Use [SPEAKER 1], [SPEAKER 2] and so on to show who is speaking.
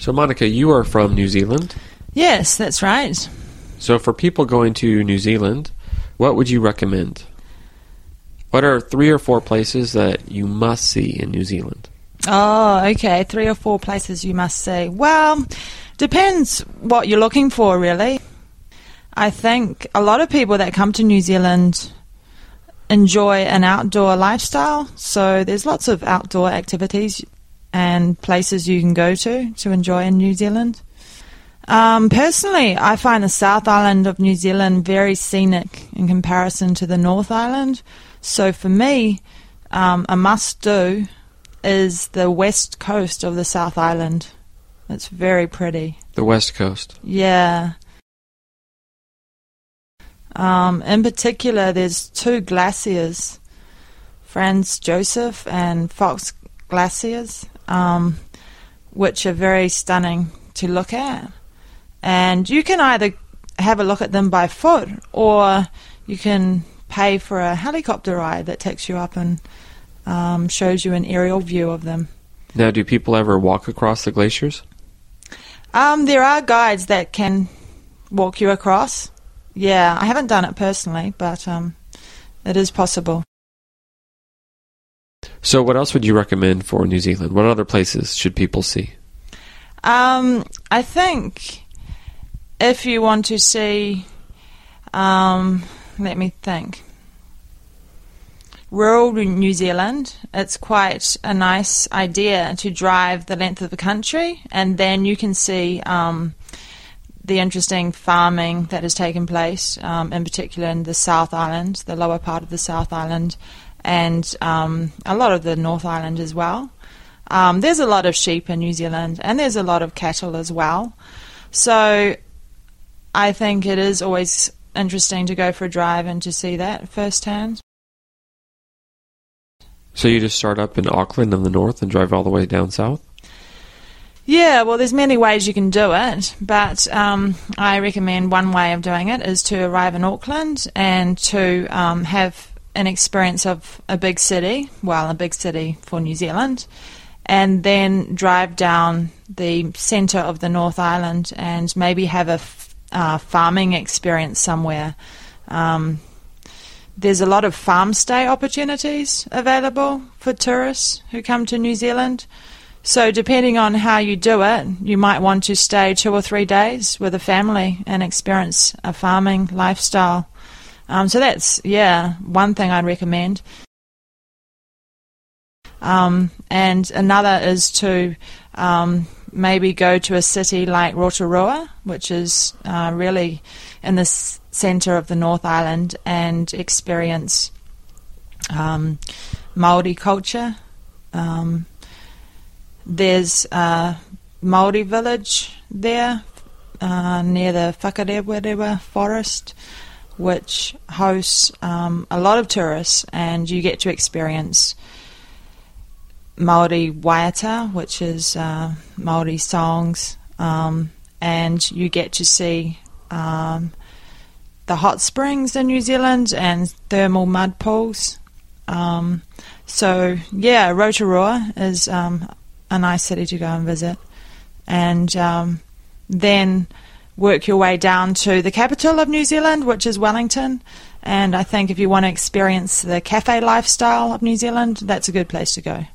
[SPEAKER 1] So, Monica, you are from New Zealand.
[SPEAKER 2] Yes, that's right.
[SPEAKER 1] So, for people going to New Zealand, what would you recommend? What are three or four places that you must see in New Zealand?
[SPEAKER 2] Oh, okay. Three or four places you must see. Well, depends what you're looking for, really. I think a lot of people that come to New Zealand enjoy an outdoor lifestyle. So there's lots of outdoor activities and places you can go to to enjoy in New Zealand. Um, personally, I find the South Island of New Zealand very scenic in comparison to the North Island. So for me, um, a must do is the west coast of the South Island. It's very pretty.
[SPEAKER 1] The West Coast.
[SPEAKER 2] Yeah. Um, in particular, there's two glaciers, Franz Josef and Fox glaciers, um, which are very stunning to look at. And you can either have a look at them by foot or you can pay for a helicopter ride that takes you up and um, shows you an aerial view of them.
[SPEAKER 1] Now, do people ever walk across the glaciers?
[SPEAKER 2] Um, there are guides that can walk you across. Yeah, I haven't done it personally, but um, it is possible.
[SPEAKER 1] So, what else would you recommend for New Zealand? What other places should people see?
[SPEAKER 2] Um, I think if you want to see, um, let me think. Rural New Zealand, it's quite a nice idea to drive the length of the country, and then you can see um, the interesting farming that has taken place, um, in particular in the South Island, the lower part of the South Island, and um, a lot of the North Island as well. Um, there's a lot of sheep in New Zealand, and there's a lot of cattle as well. So I think it is always interesting to go for a drive and to see that firsthand.
[SPEAKER 1] So, you just start up in Auckland in the north and drive all the way down south?
[SPEAKER 2] Yeah, well, there's many ways you can do it, but um, I recommend one way of doing it is to arrive in Auckland and to um, have an experience of a big city, well, a big city for New Zealand, and then drive down the centre of the North Island and maybe have a f- uh, farming experience somewhere. Um, there's a lot of farm stay opportunities available for tourists who come to New Zealand. So, depending on how you do it, you might want to stay two or three days with a family and experience a farming lifestyle. Um, so, that's, yeah, one thing I'd recommend. Um, and another is to um, maybe go to a city like Rotorua, which is uh, really in the s- centre of the North Island, and experience um, Maori culture. Um, there's a Maori village there uh, near the Whakarewarewa forest, which hosts um, a lot of tourists, and you get to experience Maori waiata, which is uh, Maori songs, um, and you get to see um, the hot springs in New Zealand and thermal mud pools. Um, so yeah, Rotorua is um, a nice city to go and visit, and um, then work your way down to the capital of New Zealand, which is Wellington. And I think if you want to experience the cafe lifestyle of New Zealand, that's a good place to go.